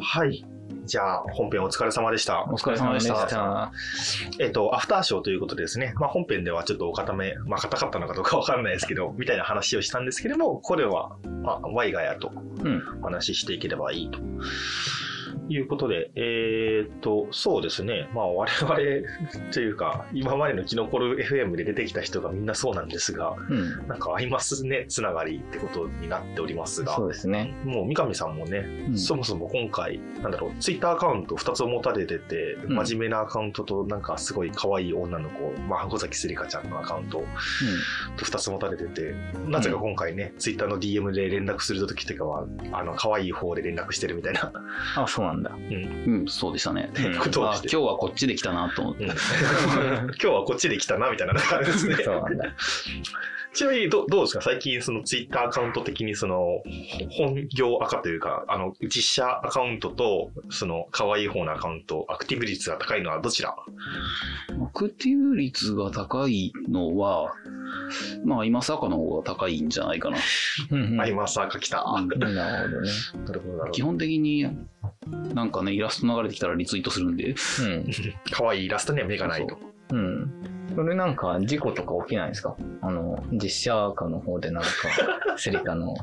はい。じゃあ、本編お疲れ様でした。お疲れ様でした。えっと、アフターショーということでですね、まあ、本編ではちょっとお固め、まあ、硬かったのかどうかわかんないですけど、みたいな話をしたんですけども、これは、まあ、ワイガヤとうん。お話ししていければいいと。いうことで、えーっと、そうですね。まあ、我々 というか、今までのキノコル FM で出てきた人がみんなそうなんですが、うん。なんか合いますね、つながりってことになっておりますが、そうですね。もう三上さんもね、うんそもそも今回、なんだろう、ツイッターアカウント2つ持たれてて、うん真面目なアカウントと、なんかすごい可愛い女の子、まあ、箱崎すりかちゃんのアカウントと2つ持たれてて、なぜか今回ね、ツイッターの DM で連絡するときとかは、あの、可愛い方で連絡してるみたいな。あ、そうなんだ。うん、そうでしたね。うん今日はこっちで来たなと思って。うん今日はこっちで来たな、みたいなのがあるんですね。そうなんだ。ちなみにど、どうですか？最近、そのツイッターアカウント的に、その、本業赤というか、あの、実写アカウントと、その、可愛い方のアカウント、アクティブ率が高いのはどちら？アクティブ率が高いのは、まあ今坂の方が高いんじゃないかな。うんアイマーサーが来た。うんな なるほどね。るほど、なるほ基本的に、なんかね、イラスト流れてきたらリツイートするんで、うん。ど。可愛いイラストには目がないと。うん。それなんか事故とか起きないんですか？あの、実写化の方でなんか、セリカの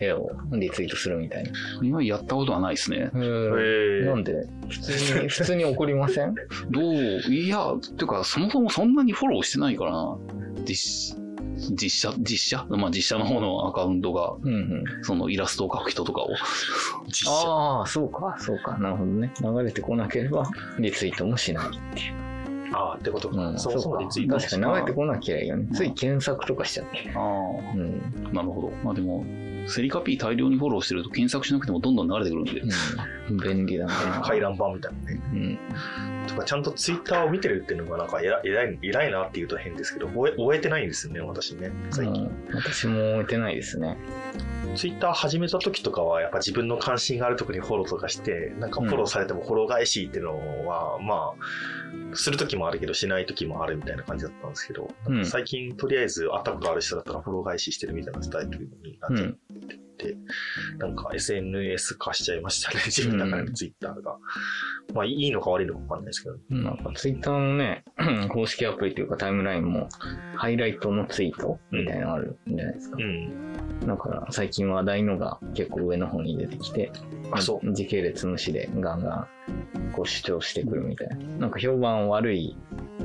絵をリツイートするみたいな。今やったことはないですね。へなんで？普通に、普通に怒りません？どう、いや、てか、そもそもそんなにフォローしてないからな。実、実写、実写？まあ実写の方のアカウントが、うんうん。そのイラストを描く人とかを。実写。ああ、そうか、そうか。なるほどね。流れてこなければ、リツイートもしない。ああ、ってことか。うん、そもそもリツイートも確かに流れてこなきゃいいよね。つい検索とかしちゃって。あうん。あ、なるほど。まあでも、セリカ P 大量にフォローしてると検索しなくてもどんどん流れてくるんで。うん。便利だね。回覧板みたいなね。うん。とか、ちゃんとツイッターを見てるっていうのが、なんか偉い、偉い、なっていうと変ですけど、終え、終えてないんですよね、私ね、最近。うん私も置いてないですね。ツイッター始めた時とかは、やっぱ自分の関心があるところにフォローとかして、なんかフォローされてもフォロー返しっていうのは、まあ、する時もあるけど、しない時もあるみたいな感じだったんですけど、最近とりあえず会ったことある人だったらフォロー返ししてるみたいなスタイルになっちゃって、なんか SNS 化しちゃいましたね、自分の中でのツイッターが。まあ、いいのか悪いのかわかんないですけど。なんかツイッターのね、公式アプリというかタイムラインも、ハイライトのツイートみたいなのあるんじゃないですかう。ん。だから最近話題のが結構上の方に出てきて、あ、そう。時系列無視でガンガンこう主張してくるみたいな。なんか評判悪い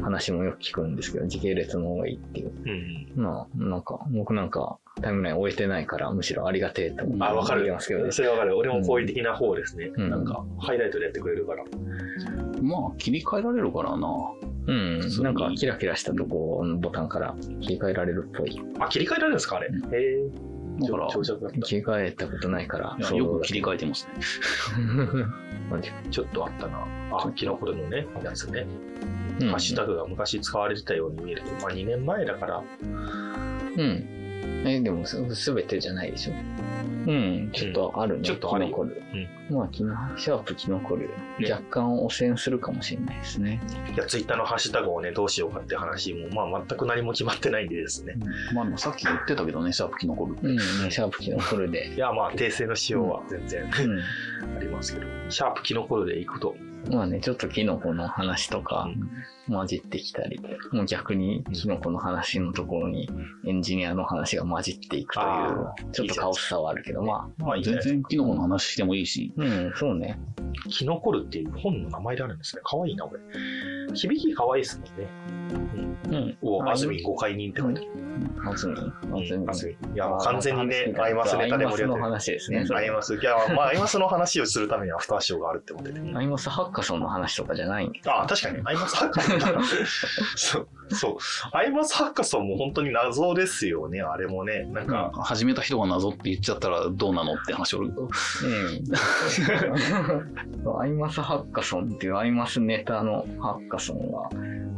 話もよく聞くんですけど、時系列の方がいいっていう。うん。まあ、なんか、僕なんかタイムライン終えてないから、むしろありがてえと思ってあ、わかますけどね。それわかる。俺も好意的な方ですね。うんなんか、ハイライトでやってくれるから。まあ、切り替えられるからな。うんなんか、キラキラしたとこのボタンから切り替えられるっぽい。あ、切り替えられるんですかあれ？うんへえ。だから。切り替えたことないからよく切り替えてますね。マジかちょっとあったな。あ、キノコルのね、やつね。うんハッシュタグが昔使われてたように見えるけど、まあ2年前だから、うん。え、でもす、すべてじゃないでしょ。うん、ちょっとあるね。ちょっとあるキノコル。まあ、キノシャープキノコル、うん若干汚染するかもしれないですね。いや、ツイッターのハッシュタグをね、どうしようかって話も、まあ全く何も決まってないんでですね。まあ、さっき言ってたけどね、シャープキノコル。うん、シャープキノコルでい。や、まあ訂正のしようは全然うありますけど、シャープキノコルでいくと、ん。まあね、ちょっとキノコの話とか混じってきたり、もう逆にキノコの話のところにエンジニアの話が混じっていくといあう、ちょっとカオスさはあるけど、まあ、まあ全。然キノコの話してもいいし。うん、そうね。キノコルっていう本の名前であるんですね。かわいいな、これ。響きかわいいですもんね。うん。お、ああずみ誤解人って書いてある。あずみ。あ。いや、もう完全にね、アイマスネタで盛り上アイマスの。話ですね。アイマス。いや、まあ、アイマスの話をするためにアフターショーがあるって思ってて。アイマスハッカソンの話とかじゃないあ、確かに。アイマスハッカソンだ。そう。そう。アイマスハッカソンも本当に謎ですよね、あれもね。なんか、始めた人が謎って言っちゃったらどうなのって話を。うん。アイマスハッカソンっていうアイマスネタのハッカソンが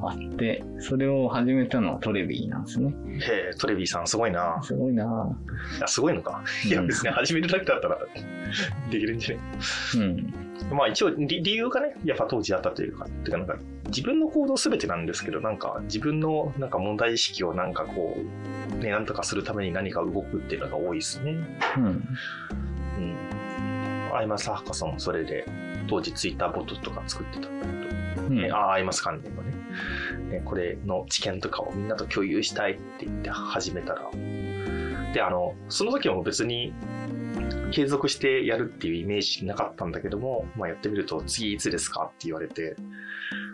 あって、それを始めたのはトレビーなんですね。へえ、トレビーさんすごいな。すごいないや、すごいのか。いや、うん別に始めるだけだったら できるんじゃね？うん。まあ一応理理由がね、やっぱ当時あったというか、てかなんか自分の行動すべてなんですけど、なんか自分のなんか問題意識をなんかこう、ね、なんとかするために何か動くっていうのが多いですね。うん。うん。アイマスハッカソン、それで、当時ツイッターボットとか作ってたんだけど、うんねあアイマス関連のねね、これの知見とかをみんなと共有したいって言って始めたら、で、あの、その時も別に継続してやるっていうイメージなかったんだけども、まあ、やってみると、次いつですかって言われて、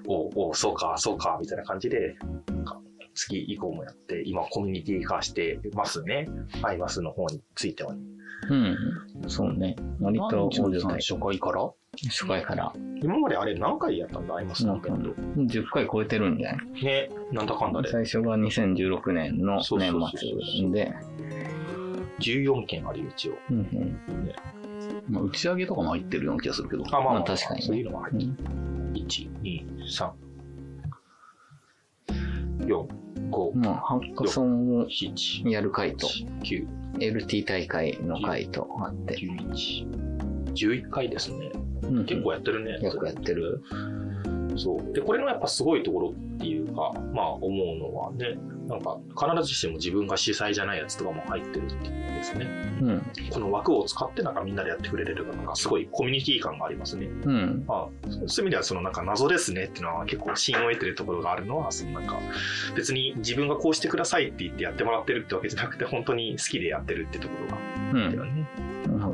おうおうそうか、そうか、みたいな感じで、なんか次以降もやって、今コミュニティ化してますね。アイマスの方についてはね。うん。そうね。割と初回から初回から。今まであれ何回やったんだ、アイマスのイベント。10回超えてるんじゃないね、なんだかんだで。最初が2016年の年末で、14件あるよ、一応。うんうんまあ、打ち上げとかも入ってるような気がするけど。あ、まあ、まあ確かにねそういうのが入ってる。1、2、3、4、5、まあ、ハッカソンを7、やる回と、9、LT 大会の回とあって、11、11回ですね。うん結構やってるね。よくやってる。そう。で、これのやっぱすごいところっていうか、まあ思うのはね、なんか必ずしも自分が主催じゃないやつとかも入ってるっていうですね。うん。この枠を使ってなんかみんなでやってくれるなんかすごいコミュニティ感がありますね。うん。まあ、そういう意味ではそのなんか謎ですねっていうのは結構信を得てるところがあるのは、そのなんか別に自分がこうしてくださいって言ってやってもらってるってわけじゃなくて、本当に好きでやってるってところがうんあるよね。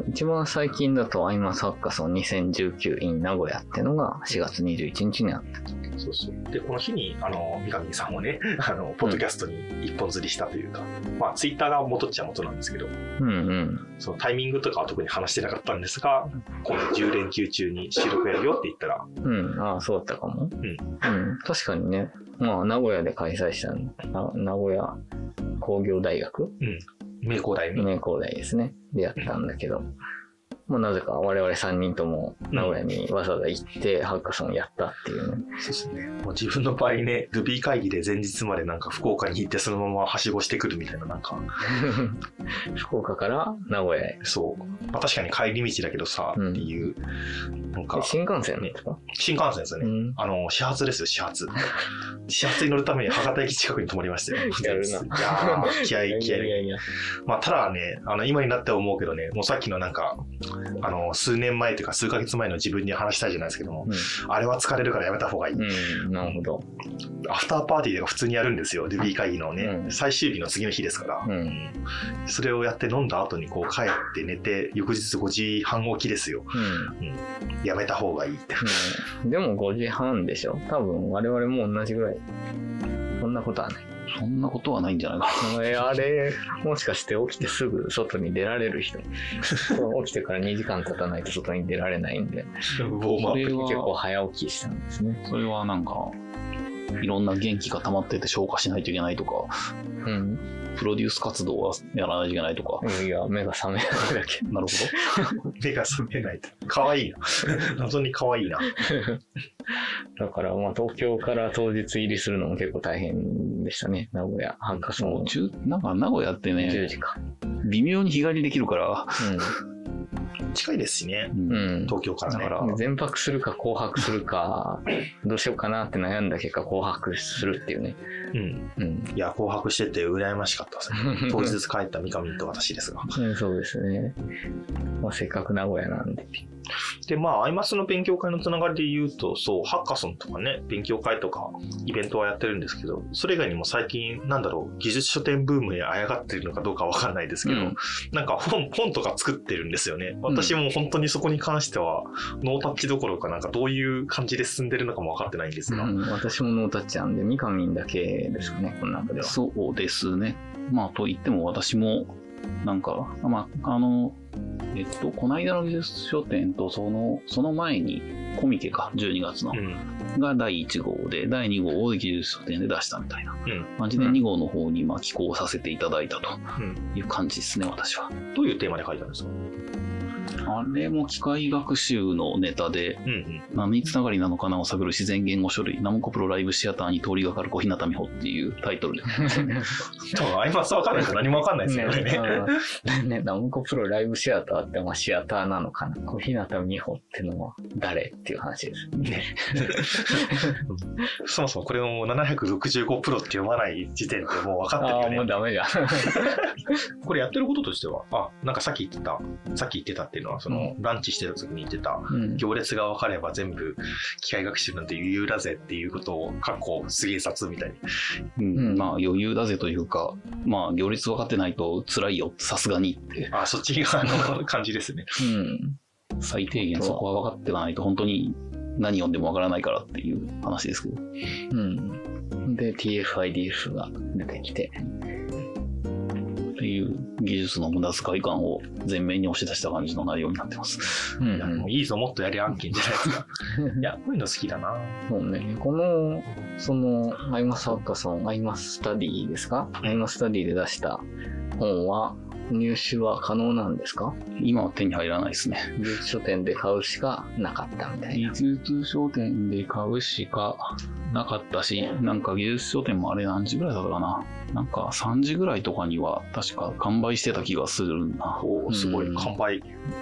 一番最近だと、アイマスハッカソン2019 in 名古屋ってのが4月21日にあった。そうそう。で、この日に、あの、三上さんをね、あの、ポッドキャストに一本釣りしたというか、まあ、ツイッターが元っちゃ元なんですけど、うんうん。そのタイミングとかは特に話してなかったんですが、今度10連休中に収録やるよって言ったら、うん。ああ、そうだったかも。んうん。確かにね。まあ、名古屋で開催した名古屋工業大学？名工大。名工大ですね。でやったんだけど。まあ、なぜか我々3人とも名古屋にわざわざ行ってハッカソンやったっていうね。そうですね。もう自分の場合ね、Ruby 会議で前日までなんか福岡に行ってそのままはしごしてくるみたいな、なんか、福岡から名古屋へ。そう。まあ確かに帰り道だけどさ、うんっていう、なんかえ、新幹線ですか？新幹線ですよね。うん。あの、始発ですよ、始発。始発に乗るために博多駅近くに泊まりましたよ。やるないやー気合い、気合い。いやいや。まあ、ただね、あの、今になって思うけどね、もうさっきのなんか、あの、数年前というか数ヶ月前の自分に話したいじゃないですけども、あれは疲れるからやめた方がいい。うん。うん。なるほど。アフターパーティーで普通にやるんですよ、Ruby 会議のね、うん最終日の次の日ですから。うん。それをやって飲んだ後にこう帰って寝て、翌日5時半起きですよ。うん。やめた方がいいって。うん、でも5時半でしょ多分我々も同じぐらい。そんなことはない。そんなことはないんじゃないかえあれ、もしかして起きてすぐ外に出られる人。起きてから2時間経たないと外に出られないんで、それ結構は、早起きしたんですね。それはなんか、いろんな元気が溜まってて消化しないといけないとか、うん。プロデュース活動はやらないといけないとか。いや、目が覚めないだけ。なるほ 目が覚めないと。可愛いな。謎に可愛いな。だから、まあ、東京から当日入りするのも結構大変でしたね。名古屋、ハッカソど。もンう。中、なんか名古屋って10ね、時か。微妙に日帰りできるから、近いですしね。うん。東京からね。だから全泊するか紅白するか、どうしようかなって悩んだ結果紅白するっていうね。うん。うん。いや、紅白してて羨ましかったですね。当日帰った三上と私ですが。うんそうですね。まあ、せっかく名古屋なんで。で、まあ、アイマスの勉強会のつながりで言うと、そう、ハッカソンとかね、勉強会とか、イベントはやってるんですけど、それ以外にも最近、なんだろう、技術書店ブームにあやがってるのかどうかわかんないですけど、うんなんか本、本とか作ってるんですよね。私も本当にそこに関しては、ノータッチどころかなんかどういう感じで進んでるのかも分かってないんですが、うん私もノータッチなんで、三上だけですかね、この中では。そうですね。まあ、と言っても私も、なんか、まあ、あの、えっと、この間の技術書店と、その、その前に、コミケか、12月のう、ん。が第1号で、第2号を技術書店で出したみたいなうん。感じで、うん2号の方に、まあ、寄稿させていただいたとうん。いう感じですね、私は。どういうテーマで書いたんですか？あれも機械学習のネタで、うんうん。何つながりなのかなを探る自然言語書類、ナムコプロライブシアターに通りがかる小日向美穂っていうタイトルで。多分、アイマス分かんないと何も分かんないですよね。ねね、ナムコプロライブシアターってまあシアターなのかな。小日向美穂ってのは誰っていう話です。ね そもそもこれをもう765プロって読まない時点でもう分かってるよね。もうダメじゃん。これやってることとしては、あ、なんかさっき言ってた、さっき言ってたっていうのが、その、ランチしてた時に言ってた、うん。行列が分かれば全部機械学習なんて余裕だぜっていうことを、かっこすげえ札みたいに。うんうんまあ余裕だぜというか、まあ行列分かってないと辛いよ、さすがにって。あ、そっち側の感じですね。うん。最低限そこは分かってないと本当に何読んでも分からないからっていう話ですけど。うん。で、TF-IDF が出てきて。う技術の無駄遣い感を前面に押し出した感じの内容になってます。うんういいぞ、もっとやれ案件じゃないですか。いや、こういうの好きだな。そうね。この、その、アイマスハッカソン、アイマススタディですか？アイマススタディで出した本は、入手は可能なんですか？今は手に入らないですね。技術書典で買うしかなかったみたいな。技術書典で買うしかなかったし、なんか技術書典もあれ何時ぐらいだったかな。なんか3時ぐらいとかには確か完売してた気がするな。おーすごいうん、完売。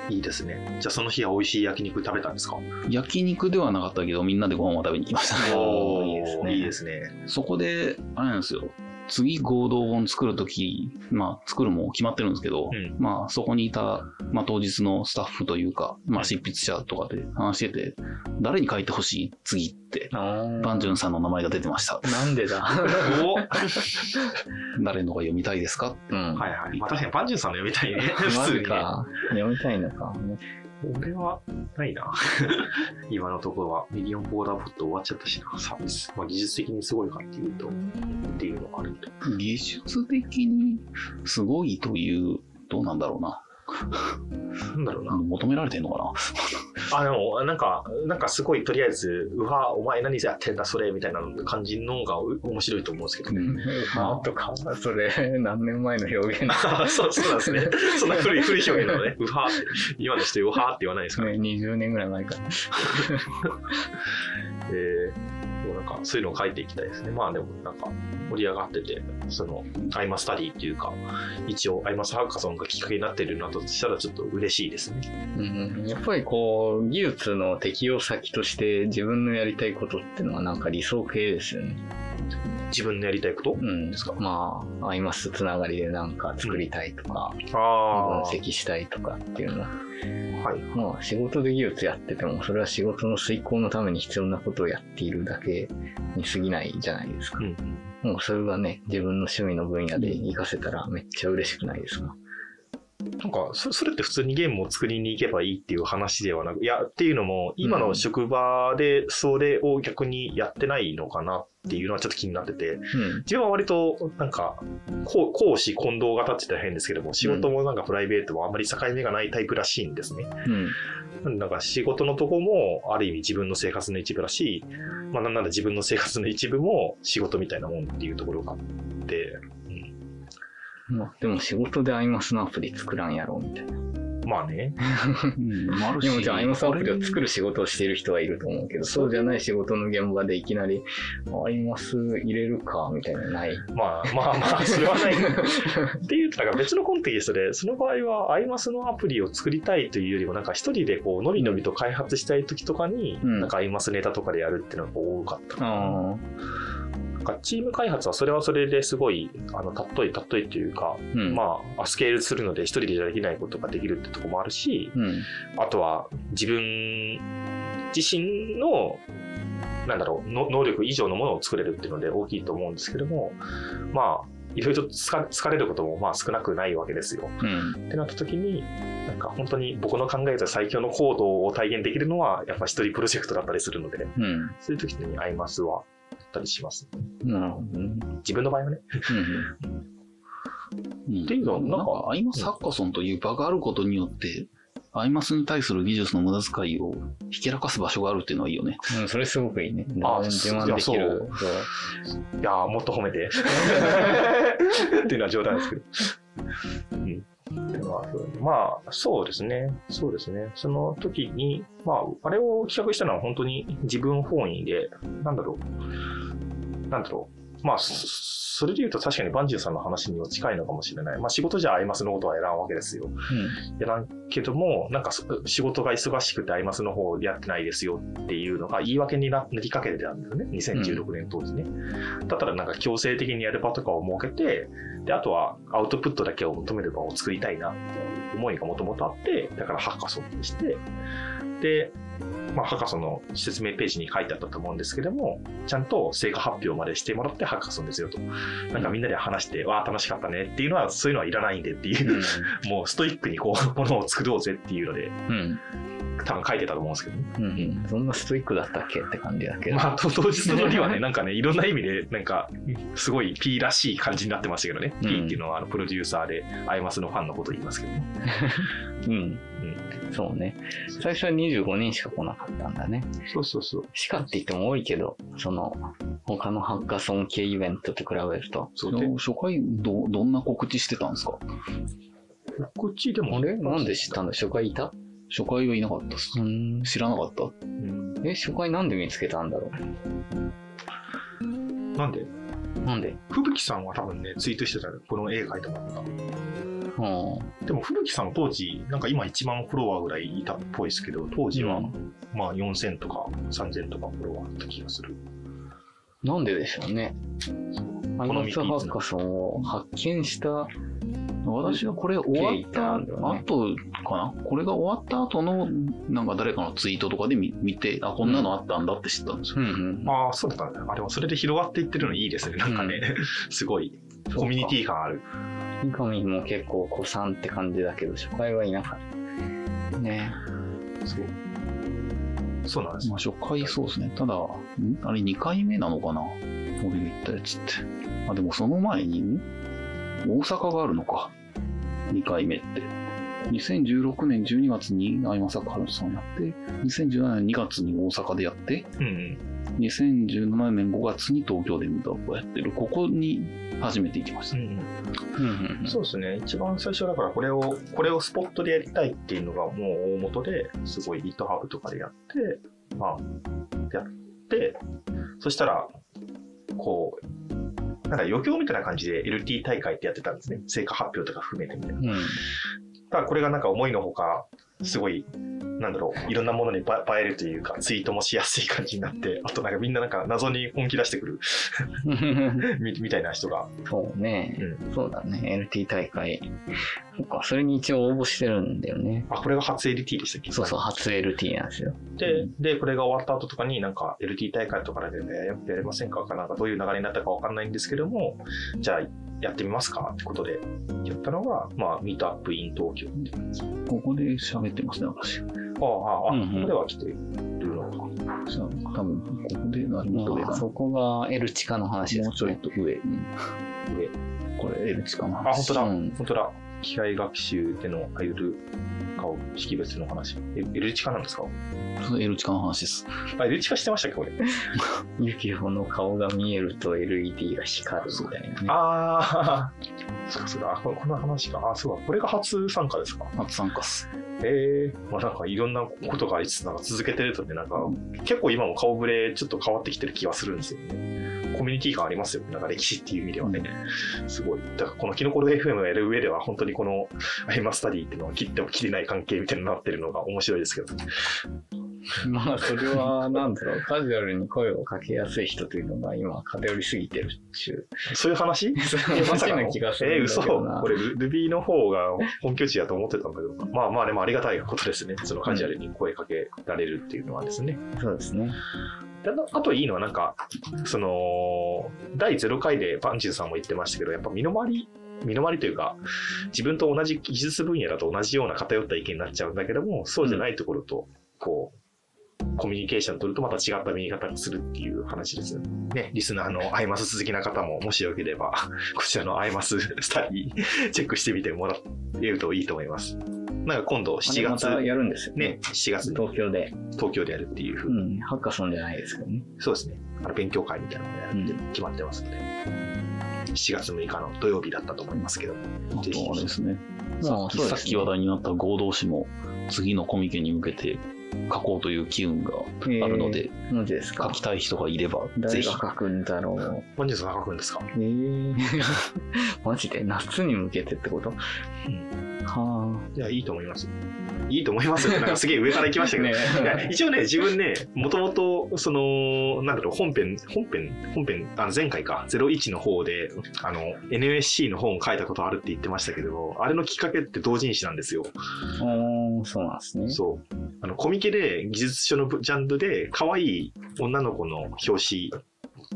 いいですね。じゃあその日は美味しい焼肉食べたんですか？焼肉ではなかったけど、みんなでご飯を食べに行きましたね。おー いいですねいいですね。そこで、あれなんですよ。次合同本作るとき、まあ作るも決まってるんですけど、うんまあそこにいた、まあ当日のスタッフというか、まあ執筆者とかで話してて、誰に書いてほしい？次って、バンジュンさんの名前が出てました。なんでだ？誰のが読みたいですか？うん。はい。まあ確かにバンジュンさんの読みたいね。マ普通。読みたいのか。俺はないな。今のところはミリオンボーダーボット終わっちゃったしな、サービス。まあ技術的にすごいかっていうと、っていうのがあると。技術的にすごいという、どうなんだろうな。なんだろうな。求められてんのかな？あ、でも、なんか、なんかすごいとりあえず、うわ、お前何やってんだそれ、みたいな感じのがう面白いと思うんですけどね。うんあとか、それ、何年前の表現？あ そうそうなんですね。そんな古い古い表現なのね。うはーって。今の人うはーって言わないですから。ね、20年ぐらい前から。えー、なんかそういうのを書いていきたいですね。まあでもなんか盛り上がってて、そのアイマスタディっていうか、一応アイマスハッカソンがきっかけになってるなとしたらちょっと嬉しいですね。うん、やっぱりこう、技術の適用先として自分のやりたいことっていうのはなんか理想系ですよね。自分のやりたいこと？うん。ですか？まあ、アイマスつながりでなんか作りたいとか、分あ析したいとかっていうのは、あ。はい。まあ仕事で技術やってても、それは仕事の遂行のために必要なことをやっているだけに過ぎないじゃないですか。うん。もうそれがね、自分の趣味の分野で活かせたらめっちゃ嬉しくないですか。なんかそ、それって普通にゲームを作りに行けばいいっていう話ではなく、いや、っていうのも、今の職場でそれを逆にやってないのかなっていうのはちょっと気になってて、うん。自分は割と、なんか、こう講師混同型って言ったら変ですけども、仕事もなんかプライベートもあんまり境目がないタイプらしいんですね。うん。なんか仕事のとこも、ある意味自分の生活の一部だし、まあなんなら自分の生活の一部も仕事みたいなもんっていうところがあって、まあ、でも仕事でアイマスのアプリ作らんやろ、みたいな。まあね、うん、でもじゃあアイマスアプリを作る。る仕事をしている人はいると思うけど、そうじゃない仕事の現場でいきなり、アイマス入れるか、みたいなのない。まあまあまあ、それはない。っていうと、なんか別のコンテキストで、その場合は、アイマスのアプリを作りたいというよりも、なんか一人でこう、のびのびと開発したい時とかに、うんなんかアイマスネタとかでやるっていうのが多かったかな。あなんかチーム開発はそれはそれですごい、あの、たっといたっといというか、あ。うん。まあ、スケールするので一人でじゃできないことができるってとこもあるし、うん。あとは自分自身の、なんだろうの、能力以上のものを作れるっていうので大きいと思うんですけども、まあ、いろいろと疲れることもまあ少なくないわけですよ。うん。ってなった時に、なんか本当に僕の考えた最強のコードを体現できるのは、やっぱ一人プロジェクトだったりするので、うん。そういう時にアイマスはやったりします。なるほどね。自分の場合はね。うんっていうのはなんなんかか、アイマスハッカソンという場があることによって、アイマスに対する技術の無駄遣いをひけらかす場所があるっていうのはいいよね。うん。うん、それすごくいいね。あ自慢できる。いやーもっと褒めて。っていうのは冗談ですけど。っていうのはまあ、そうですね。そうですね。その時に、まあ、あれを企画したのは本当に自分本位で、なんだろう。なんだろう。まあ、そそれで言うと確かにバンジューさんの話には近いのかもしれない。まあ仕事じゃアイマスのことはやらんわけですよ。うん。やらんけども、なんかそ仕事が忙しくてアイマスの方やってないですよっていうのが言い訳にななりかけてたんですよね。2016年当時ね。だったらなんか強制的にやる場とかを設けて、で、あとはアウトプットだけを求める場を作りたいなっていうふ思いがもともとあって、だからハッカソンにして、で、まあ、ハッカソンの説明ページに書いてあったと思うんですけども、ちゃんと成果発表までしてもらってハッカソンですよと。なんかみんなで話して、わあ、楽しかったねっていうのは、そういうのはいらないんでっていう、もうストイックにこう、ものを作ろうぜっていうので、うん。多分書いてたと思うんですけどね。うん。うん。そんなストイックだったっけって感じだけど。まあ、と当日のにはね、なんかね、いろんな意味で、なんか、すごい P らしい感じになってましたけどね。うん P っていうのは、あの、プロデューサーで、アイマスのファンのことを言いますけどね。うん。そうね。最初は25人しか来なかったんだね。そうそうそう。しかって言っても多いけど、その、他のハッカソン系イベントと比べると。そうで、初回ど、どんな告知してたんですか？こっちでもあれなんで知ったんだ？初回いた？初回はいなかったっす。うん。知らなかった？うんえ、初回なんで見つけたんだろなんで？うなんで？吹雪さんは多分ね、ツイートしてたよこの絵描いてもらった。うん。でも、吹雪さん当時、なんか今1万フォロワーぐらいいたっぽいですけど、当時は、まあ4000とか3000とかフォロワーだった気がする。なんででしょうね。アイマスハッカソンを発見した、私がこれ終わった後かな？これが終わった後の、なんか誰かのツイートとかで見見て、あ、こんなのあったんだって知ったんですよ。んうん。ああ、そうだったんだ。あ、でもそれで広がっていってるのいいですね。なんかね、すごい、コミュニティ感ある。三上も結構子さんって感じだけど、初回はいなかった。ねそう。そうなんですよまあ、初回そうですね。ただ、ん？あれ2回目なのかな？俺が言ったやつって。あ、でもその前に、ん大阪があるのか。2回目って。2016年12月に相馬坂春さんやって、2017年2月に大阪でやって、うんうん。2017年5月に東京でミートアップをやってる。ここに初めて行きました。そうですね。一番最初だからこれを、これをスポットでやりたいっていうのがもう大元で、すごい GitHub とかでやって、まあ、やって、そしたら、こう、なんか余興みたいな感じで LT 大会ってやってたんですね。成果発表とか含めてみたいな。うん。ただこれがなんか思いのほか、すごい、なんだろう、いろんなものに映映えるというか、ツイートもしやすい感じになって、あとなんかみんななんか謎に本気出してくる みみたいな人が。そうね、うそうだね。LT 大会。か、それに一応応募してるんだよね。あ、これが初 LT でしたっけ？そうそう、初 LT なんですよ。で、で、これが終わった後とかになんか LT 大会とかで、ね、ややりませんか？かなんかどういう流れになったかわかんないんですけども、じゃあやってみますかってことでやったのが、まあ、ミートアップイン東京ってここで喋ってますね、私。あ、ああ、うんうんここでは来てるのか。じゃあ多分、ここで何も上かな。そこが L 地下の話です、もうちょいと上。うん上。これ L 値かな。あ、本当だ、うん本当だ。機械学習でのアイドル顔識別の話。え L 値化なんですか？L 値かの話です。あ、L 値化してましたっけこれ？ユキホの顔が見えると LED が光るみたいなね。ああ、そうかそうか。あここの話か。あ、そうか。これが初参加ですか？初参加っす。へえまあなんかいろんなことがありつつ、なんか続けてるとね、なんか結構今も顔ぶれちょっと変わってきてる気はするんですよね。コミュニティ感ありますよね。なんか歴史っていう意味ではね。すごい。だからこのキノコロ FM をやる上では本当にこのアイマスタディっていうのは切っても切れない関係みたいになってるのが面白いですけど。まあ、それは、なんだろう、カジュアルに声をかけやすい人というのが今偏りすぎてるっう。そういう話？そういう話な気がするえー、嘘。これ Ruby の方が本拠地だと思ってたんだけど。まあまあでもありがたいことですね。そのカジュアルに声かけられるっていうのはですね。そうですね。であといいのはなんか、その、第0回でパンチズさんも言ってましたけど、やっぱ身の回り、身の回りというか、自分と同じ技術分野だと同じような偏った意見になっちゃうんだけども、そうじゃないところと、こう、コミュニケーション取るとまた違った見え方がするっていう話ですよね。ね、リスナーのアイマス好きな方も、もしよければ、こちらのアイマススタディ、チェックしてみてもらえるといいと思います。なんか今度7月、またやるんですよね、7月に。東京で。東京でやるっていうふう。うにん、ハッカソンじゃないですけどね。そうですね。あの勉強会みたいなのをやるって決まってますので、7月6日の土曜日だったと思いますけど、あぜひとあれですね。さっき話題になった合同誌も次のコミケに向けて書こうという機運があるので、マジですか？書きたい人がいればぜひ。誰が書くんだろう。本日は書くんですか？えー、マジで？夏に向けてってこと？はいや、いいと思います。いいと思いますよ。なんかすげえ上から行きましたけど。ね一応ね、自分ね、もともと、その、なんだろう、本編、本編、本編、あの前回か、01の方で、あの、NSC の本を書いたことあるって言ってましたけど、あれのきっかけって同人誌なんですよ。おーそうなんですね。そう。あの、コミケで技術書のジャンルで、可愛い女の子の表紙、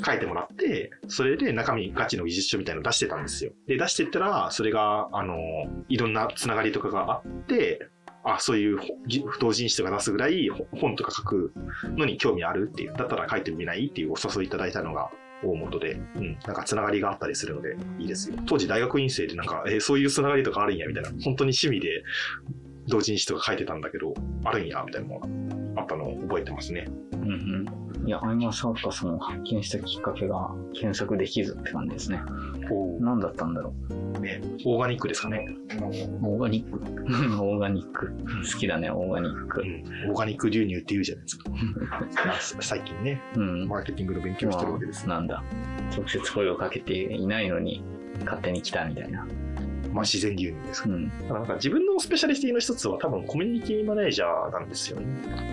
書いてもらって、それで中身ガチの技術書みたいの出してたんですよ。で、出してったら、それが、あの、いろんなつながりとかがあって、あ、そういうほぎ同人誌とか出すぐらい本とか書くのに興味あるっていう、だったら書いてみないっていうお誘いいただいたのが大元で、うん、なんかつながりがあったりするのでいいですよ。当時大学院生でなんか、えーそういうつながりとかあるんやみたいな、本当に趣味で同人誌とか書いてたんだけど、あるんやみたいなものがあったのを覚えてますね。うんうん。いや、アイマスハッカソンを発見したきっかけが検索できずって感じですね。何だったんだろね、オーガニックですかね。オーガニック。う。オーガニック。好きだね、オーガニックう。ん、オーガニック流入って言うじゃないですか。ま あ最近ね、うん。マーケティングの勉強してるわけです。なんだ。直接声をかけていないのに、勝手に来たみたいな。まあ自然流入ですかうん。なんか自分のスペシャリティの一つは多分コミュニティマネージャーなんですよね。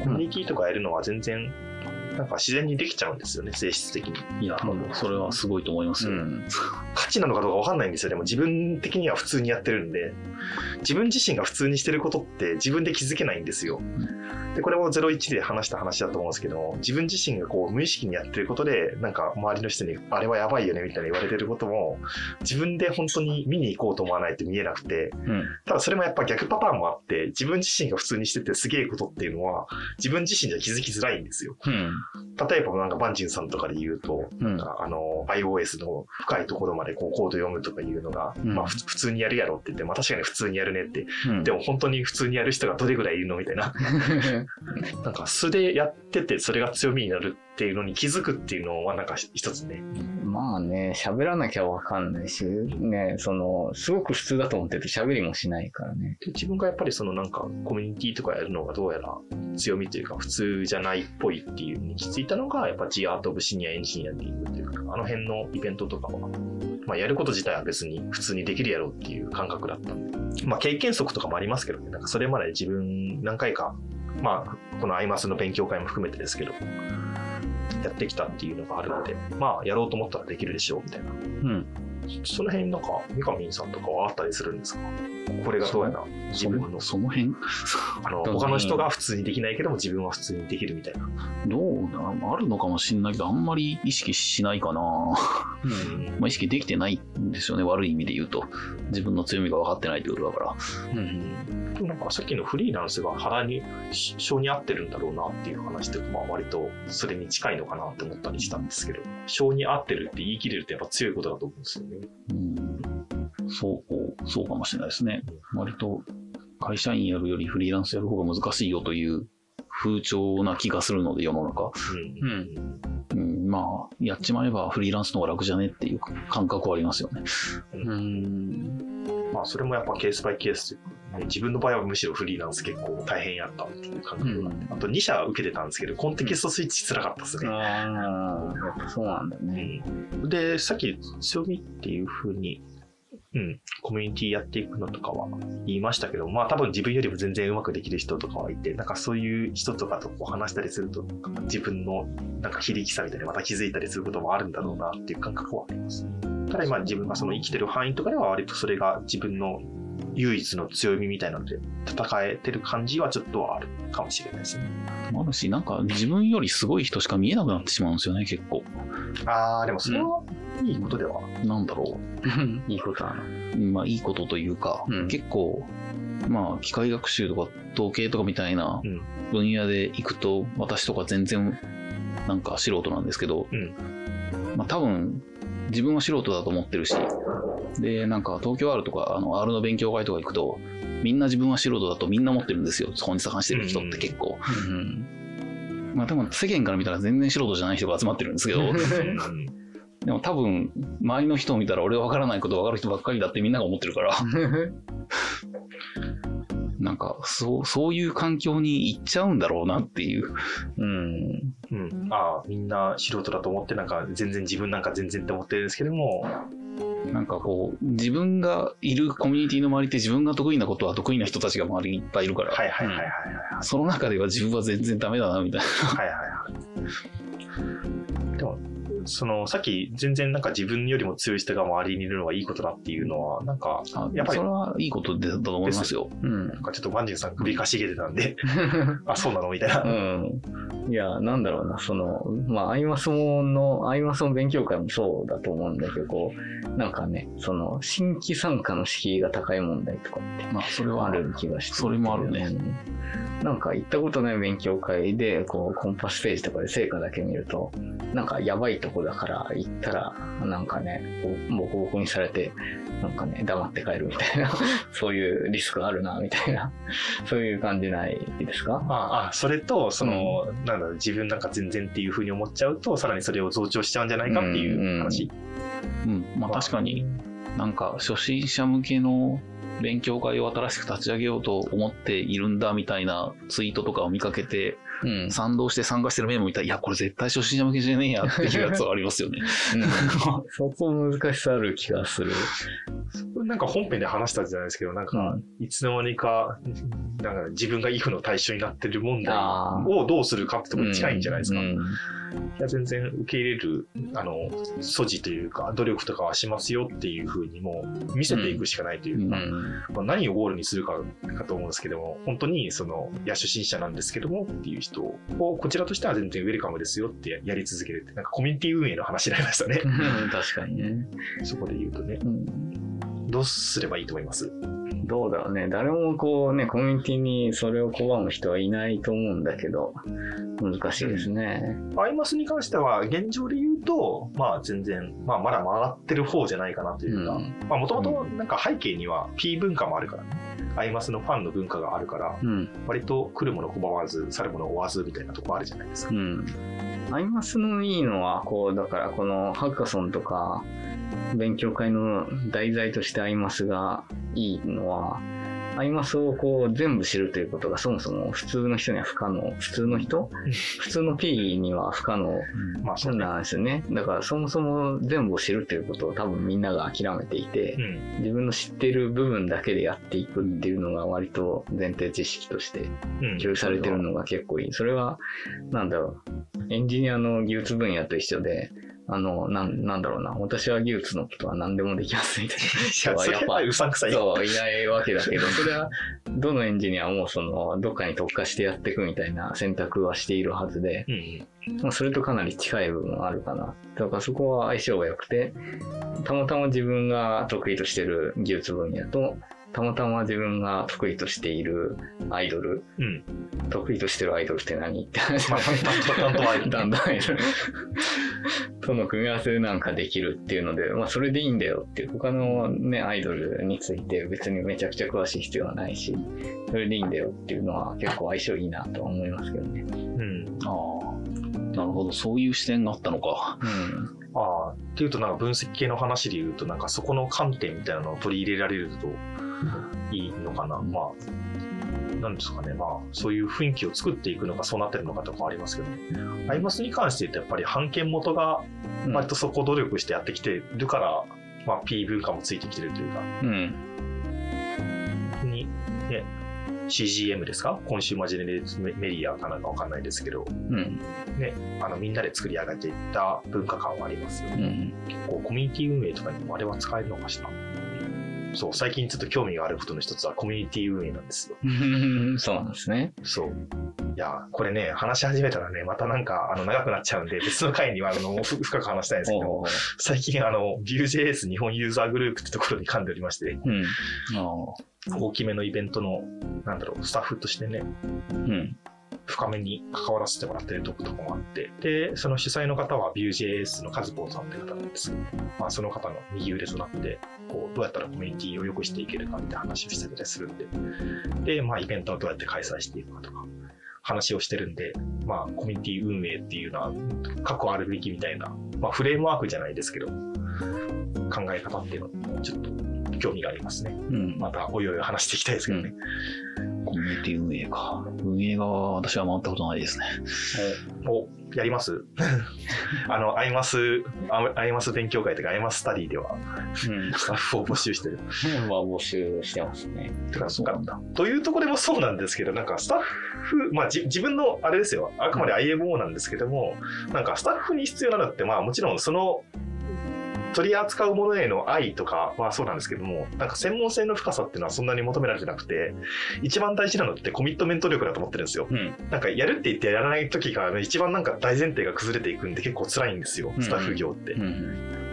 コミュニティとかやるのは全然、なんか自然にできちゃうんですよね、性質的に。いや、それはすごいと思いますよ。うん。価値なのかどうかわかんないんですよ。でも自分的には普通にやってるんで、自分自身が普通にしてることって自分で気づけないんですよ。で、これも01で話した話だと思うんですけど、自分自身がこう無意識にやってることで、なんか周りの人に、あれはやばいよねみたいな言われてることも、自分で本当に見に行こうと思わないと見えなくて、うん。ただそれもやっぱ逆パターンもあって、自分自身が普通にしててすげえことっていうのは、自分自身じゃ気づきづらいんですよ。うん。例えばなんかバンジンさんとかで言うと、うん。あの、iOS の深いところまでこうコード読むとかいうのが、うんまあふ普通にやるやろって言って、まあ確かに普通にやるねって、うん。でも本当に普通にやる人がどれぐらいいるのみたいな。なんか素でやっててそれが強みになるっていうのに気づくっていうのはなんか一つね。まあね、喋らなきゃわかんないし、ね、その、すごく普通だと思ってて喋りもしないからね。で自分がやっぱりそのなんかコミュニティとかやるのがどうやら強みというか普通じゃないっぽいっていうのに気づいたのがやっぱ G アートオブシニアエンジニアリングっていうか、あの辺のイベントとかは、まあやること自体は別に普通にできるやろうっていう感覚だったんで、まあ経験則とかもありますけどね、なんかそれまで自分何回か、まあこのアイマスの勉強会も含めてですけど、やってきたっていうのがあるので、まあやろうと思ったらできるでしょうみたいな。うん。その辺なんか三上さんとかはあったりするんですか？これがどうやら自そ分ののその辺？あの、他の人が普通にできないけども自分は普通にできるみたいな。どうだあるのかもしれないけど、あんまり意識しないかな。うん。まあ、意識できてないんですよね、悪い意味で言うと。自分の強みが分かってないってことだから。うん。なんかさっきのフリーランスが腹に、性に合ってるんだろうなっていう話とか、まあ割とそれに近いのかなって思ったりしたんですけど、性に合ってるって言い切れるってやっぱ強いことだと思うんですよね。うん、そう、そうかもしれないですね。割と会社員やるよりフリーランスやる方が難しいよという風潮な気がするので、世の中。うん。うん、まあ、やっちまえばフリーランスの方が楽じゃねっていう感覚はありますよね。うん。まあそれもやっぱケースバイケースというか、ね自分の場合はむしろフリーランス結構大変やったっていう感覚があって、あと2社受けてたんですけど、コンテキストスイッチ辛かったですね。ああ、やっぱそうなんだね。うんで、さっき強みっていうふうに、うん、コミュニティやっていくのとかは言いましたけど、まあ多分自分よりも全然うまくできる人とかはいて、なんかそういう人とかとこう話したりすると、自分のなんか非力さみたいにまた気づいたりすることもあるんだろうなっていう感覚はあります。ただ今自分がその生きてる範囲とかでは割とそれが自分の唯一の強みみたいなので戦えてる感じはちょっとはあるかもしれないですね。あるし、なんか自分よりすごい人しか見えなくなってしまうんですよね、結構。あー、でもそれはいいことでは。なんだろいいことだな。う。まあ、いいことというか、うん結構、まあ、機械学習とか統計とかみたいなうん分野で行くと、私とか全然、なんか素人なんですけど、うんまあ多分、自分は素人だと思ってるし、で、なんか東京 R とか、あの R の勉強会とか行くと、みんな自分は素人だとみんな思ってるんですよ。そこに探してる人って結構。うん。まあでも世間から見たら全然素人じゃない人が集まってるんですけど、うん でも多分、周りの人を見たら俺わからないことわかる人ばっかりだってみんなが思ってるから、なんか、そう、そういう環境に行っちゃうんだろうなっていう。うん。うん。ああ、みんな素人だと思って、なんか全然自分なんか全然って思ってるんですけども、なんかこう、自分がいるコミュニティの周りって自分が得意なことは得意な人たちが周りにいっぱいいるから、はいはいはいはいはい。その中では自分は全然ダメだな、みたいな。はいはいはい。その、さっき全然なんか自分よりも強い人が周りにいるのはいいことだっていうのは、なんか、あやっぱりそれはいいことだと思いますよ。うんなんかちょっとバンジンさん首かしげてたんで、あ、そうなのみたいな。うん。いや、なんだろうな、その、まあ、アイマスモの、アイマスモ勉強会もそうだと思うんだけど、こう、なんかね、その、新規参加の敷居が高い問題とかってまあ、それはある気がして。それもあるね。うんなんか行ったことない勉強会で、こう、コンパスページとかで成果だけ見ると、なんかやばいとこだから行ったら、なんかね、ボコボコにされて、なんかね、黙って帰るみたいな、そういうリスクあるな、みたいな、そういう感じないですか？ああ、それと、その、なんだろう、自分なんか全然っていうふうに思っちゃうと、さらにそれを増長しちゃうんじゃないかっていう話。うん。まあ確かに、なんか初心者向けの勉強会を新しく立ち上げようと思っているんだみたいなツイートとかを見かけて、うん。賛同して参加してるメモ見たら、いや、これ絶対初心者向けじゃねえやっていうやつはありますよね。そこ難しさある気がする。なんか本編で話したじゃないですけど、なんか、うん。いつの間にか、なんか自分が if の対象になってる問題をどうするかってところに近いんじゃないですか。いうんや全然受け入れる、あの、素地というか、努力とかはしますよっていうふうにもう見せていくしかないというか、まあ、何をゴールにするかかと思うんですけども、本当にその、いや、初心者なんですけどもっていう人を、こちらとしては全然ウェルカムですよってやり続けるって、なんかコミュニティ運営の話になりましたね。確かにね。そこで言うとね、うんどうすればいいと思います？どうだろうね。誰もこうね、コミュニティにそれを拒む人はいないと思うんだけど、難しいですね。アイマスに関しては、現状で言うと、まあ全然、まあまだ回ってる方じゃないかなというか、うんまあもともとなんか背景には P 文化もあるからね。アイマスのファンの文化があるから、うん。割と来るもの拒まず、去るもの追わずみたいなとこあるじゃないですか。うん。アイマスのいいのは、こう、だからこのハッカソンとか、勉強会の題材としてアイマスがいいのは、アイマスをこう全部知るということがそもそも普通の人には不可能。普通の人？普通の P には不可能。なんですよね。だからそもそも全部を知るということを多分みんなが諦めていてう、ん。自分の知ってる部分だけでやっていくっていうのが割と前提知識としてうん。共有されてるのが結構いい。それは、なんだろう、エンジニアの技術分野と一緒で、あの、なんなんだろうな、私は技術のことは何でもできますみたいいや、それやっぱはうさんくさな。いよ。そう、いないわけだけど、それは、どのエンジニアもその、どっかに特化してやっていくみたいな選択はしているはずで、うん。まあ、それとかなり近い部分はあるかな。だからそこは相性が良くて、たまたま自分が得意としてる技術分野と、たまたま自分が得意としているアイドル、うん。得意としてるアイドルって何って話まあ、担当、担当アイドル。だんだんアイドルとの組み合わせでなんかできるっていうので、まあそれでいいんだよっていう、他のね、アイドルについて別にめちゃくちゃ詳しい必要はないし、それでいいんだよっていうのは結構相性いいなとは思いますけどね。うん。ああ、なるほど、そういう視点があったのか。うん。ああ、っていうとなんか分析系の話で言うと、なんかそこの観点みたいなのを取り入れられるといいのかな。まあ、なんですかね。まあ、そういう雰囲気を作っていくのか、そうなってるのかとかありますけどね。アイマスに関して言うと、やっぱり判権元が割とそこを努力してやってきてるから、まあ、P 文化もついてきてるというか、うん。に、ね、CGM ですか？コンシューマージェネレメメディアかなんかわかんないですけど、うん。ね、あのみんなで作り上げていった文化感はありますよね。うん。結構コミュニティ運営とかにもあれは使えるのかしら。そう、最近ちょっと興味があることの一つはコミュニティ運営なんですよ。そうなんですね。そう。いや、これね、話し始めたらね、またなんか、あの、長くなっちゃうんで、別の回には、あの、ふ 深く話したいんですけど、最近、あの、Vue.js 日本ユーザーグループってところに噛んでおりまして、うん。あ大きめのイベントの、なんだろう、スタッフとしてね、うん。深めに関わらせてもらってるとことこもあって、で、その主催の方は Vue.js のカズポンさんって方なんです。けど、まあ、その方の右腕となって、こう、どうやったらコミュニティを良くしていけるかみたいな話をしてたりするんで、で、まあ、イベントをどうやって開催していくかとか、話をしてるんで、まあ、コミュニティ運営っていうのは、過去あるべきみたいな、まあ、フレームワークじゃないですけど、考え方っていうのをちょっと興味がありますね。うん。またおいおい話していきたいですけどね。コミュニティ運営か。運営側は私は回ったことないですね。お、やります？あの、アイマス、あアイマス勉強会とか、アイマススタディでは、うん。スタッフを募集してる。は募集してますね。てか、そうか。というところでもそうなんですけど、なんかスタッフ、まあじ自分のあれですよ、あくまで IMO なんですけども、なんかスタッフに必要なのって、まあもちろんその、取り扱うものへの愛とかはそうなんですけども、なんか専門性の深さっていうのはそんなに求められてなくて、一番大事なのってコミットメント力だと思ってるんですよ。うん。なんかやるって言ってやらない時が一番なんか大前提が崩れていくんで結構辛いんですよ、スタッフ業って。うん。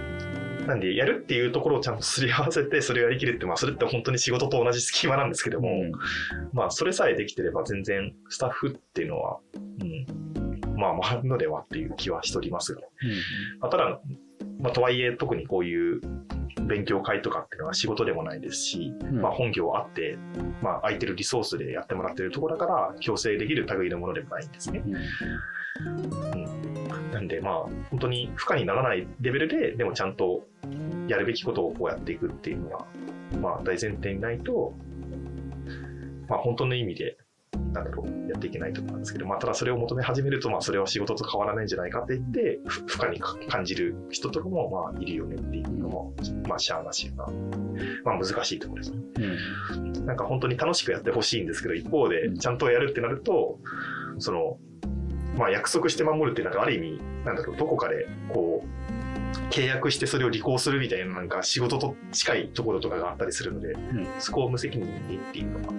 なんで、やるっていうところをちゃんとすり合わせて、それをやりきるって、まあ、それって本当に仕事と同じ隙間なんですけども、まあ、それさえできてれば全然、スタッフっていうのは、うん、まあ、回るのではっていう気はしておりますが。まあ、ただ、まあ、とはいえ、特にこういう勉強会とかっていうのは仕事でもないですし、うん。まあ、本業あって、まあ、空いてるリソースでやってもらってるところだから、強制できる類のものでもないんですね。なんで、まあ、本当に負荷にならないレベルで、でもちゃんとやるべきことをこうやっていくっていうのは、まあ、大前提にないと、まあ、本当の意味で、なんだろう、やっていけないと思うんですけど、まあ、ただそれを求め始めると、まあ、それは仕事と変わらないんじゃないかって言って、ふ負荷にか感じる人とかも、まあ、いるよねっていうのも、まあ、しゃあなしな、まあ、難しいところですね。うん。なんか本当に楽しくやってほしいんですけど、一方で、ちゃんとやるってなると、その、まあ約束して守るって、なんかある意味、なんだろう、どこかで、こう、契約してそれを履行するみたいな、なんか仕事と近いところとかがあったりするので、んそこを無責任にっていうのが、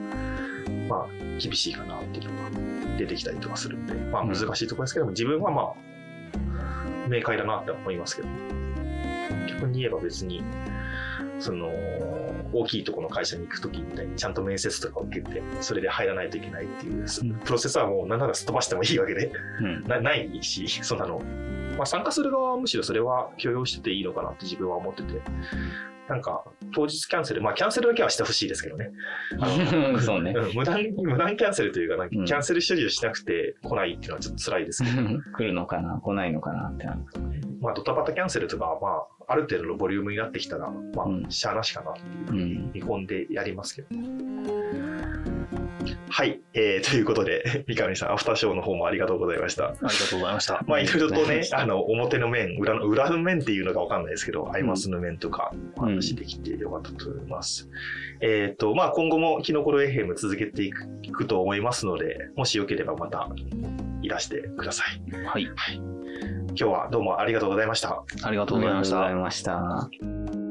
まあ、厳しいかなっていうのが出てきたりとかするんで、まあ難しいところですけども、自分はまあ、明快だなって思いますけど、逆に言えば別に、その、大きいところの会社に行くときみたいにちゃんと面接とかを受けて、それで入らないといけないっていう、んプロセスはもうなんならすっ飛ばしてもいいわけで、うん。なないし、そんなの。まあ参加する側はむしろそれは許容してていいのかなって自分は思ってて、なんか当日キャンセル、まあキャンセルだけはしてほしいですけどね。そうね。うん無断、無断キャンセルというか、なんかうんキャンセル処理をしなくて来ないっていうのはちょっと辛いですけど、来るのかな来ないのかなってなるとね。まあドタバタキャンセルとかは、まあある程度のボリュームになってきたら、まうんあしゃあなしかなっていううん。見込んでやりますけど。はい、えー、ということで、三上さん、アフターショーの方もありがとうございました。ありがとうございました。まあ、いろいろとねあの、表の面、裏の、裏の面っていうのがわかんないですけど、アイマスの面とか、お話できてよかったと思います。えっ、と、まあ、今後もキノコロ FM 続けていくいくと思いますので、もしよければまたいらしてください。はい。今日はどうもありがとうございました。ありがとうありございましたがとうござい。ました。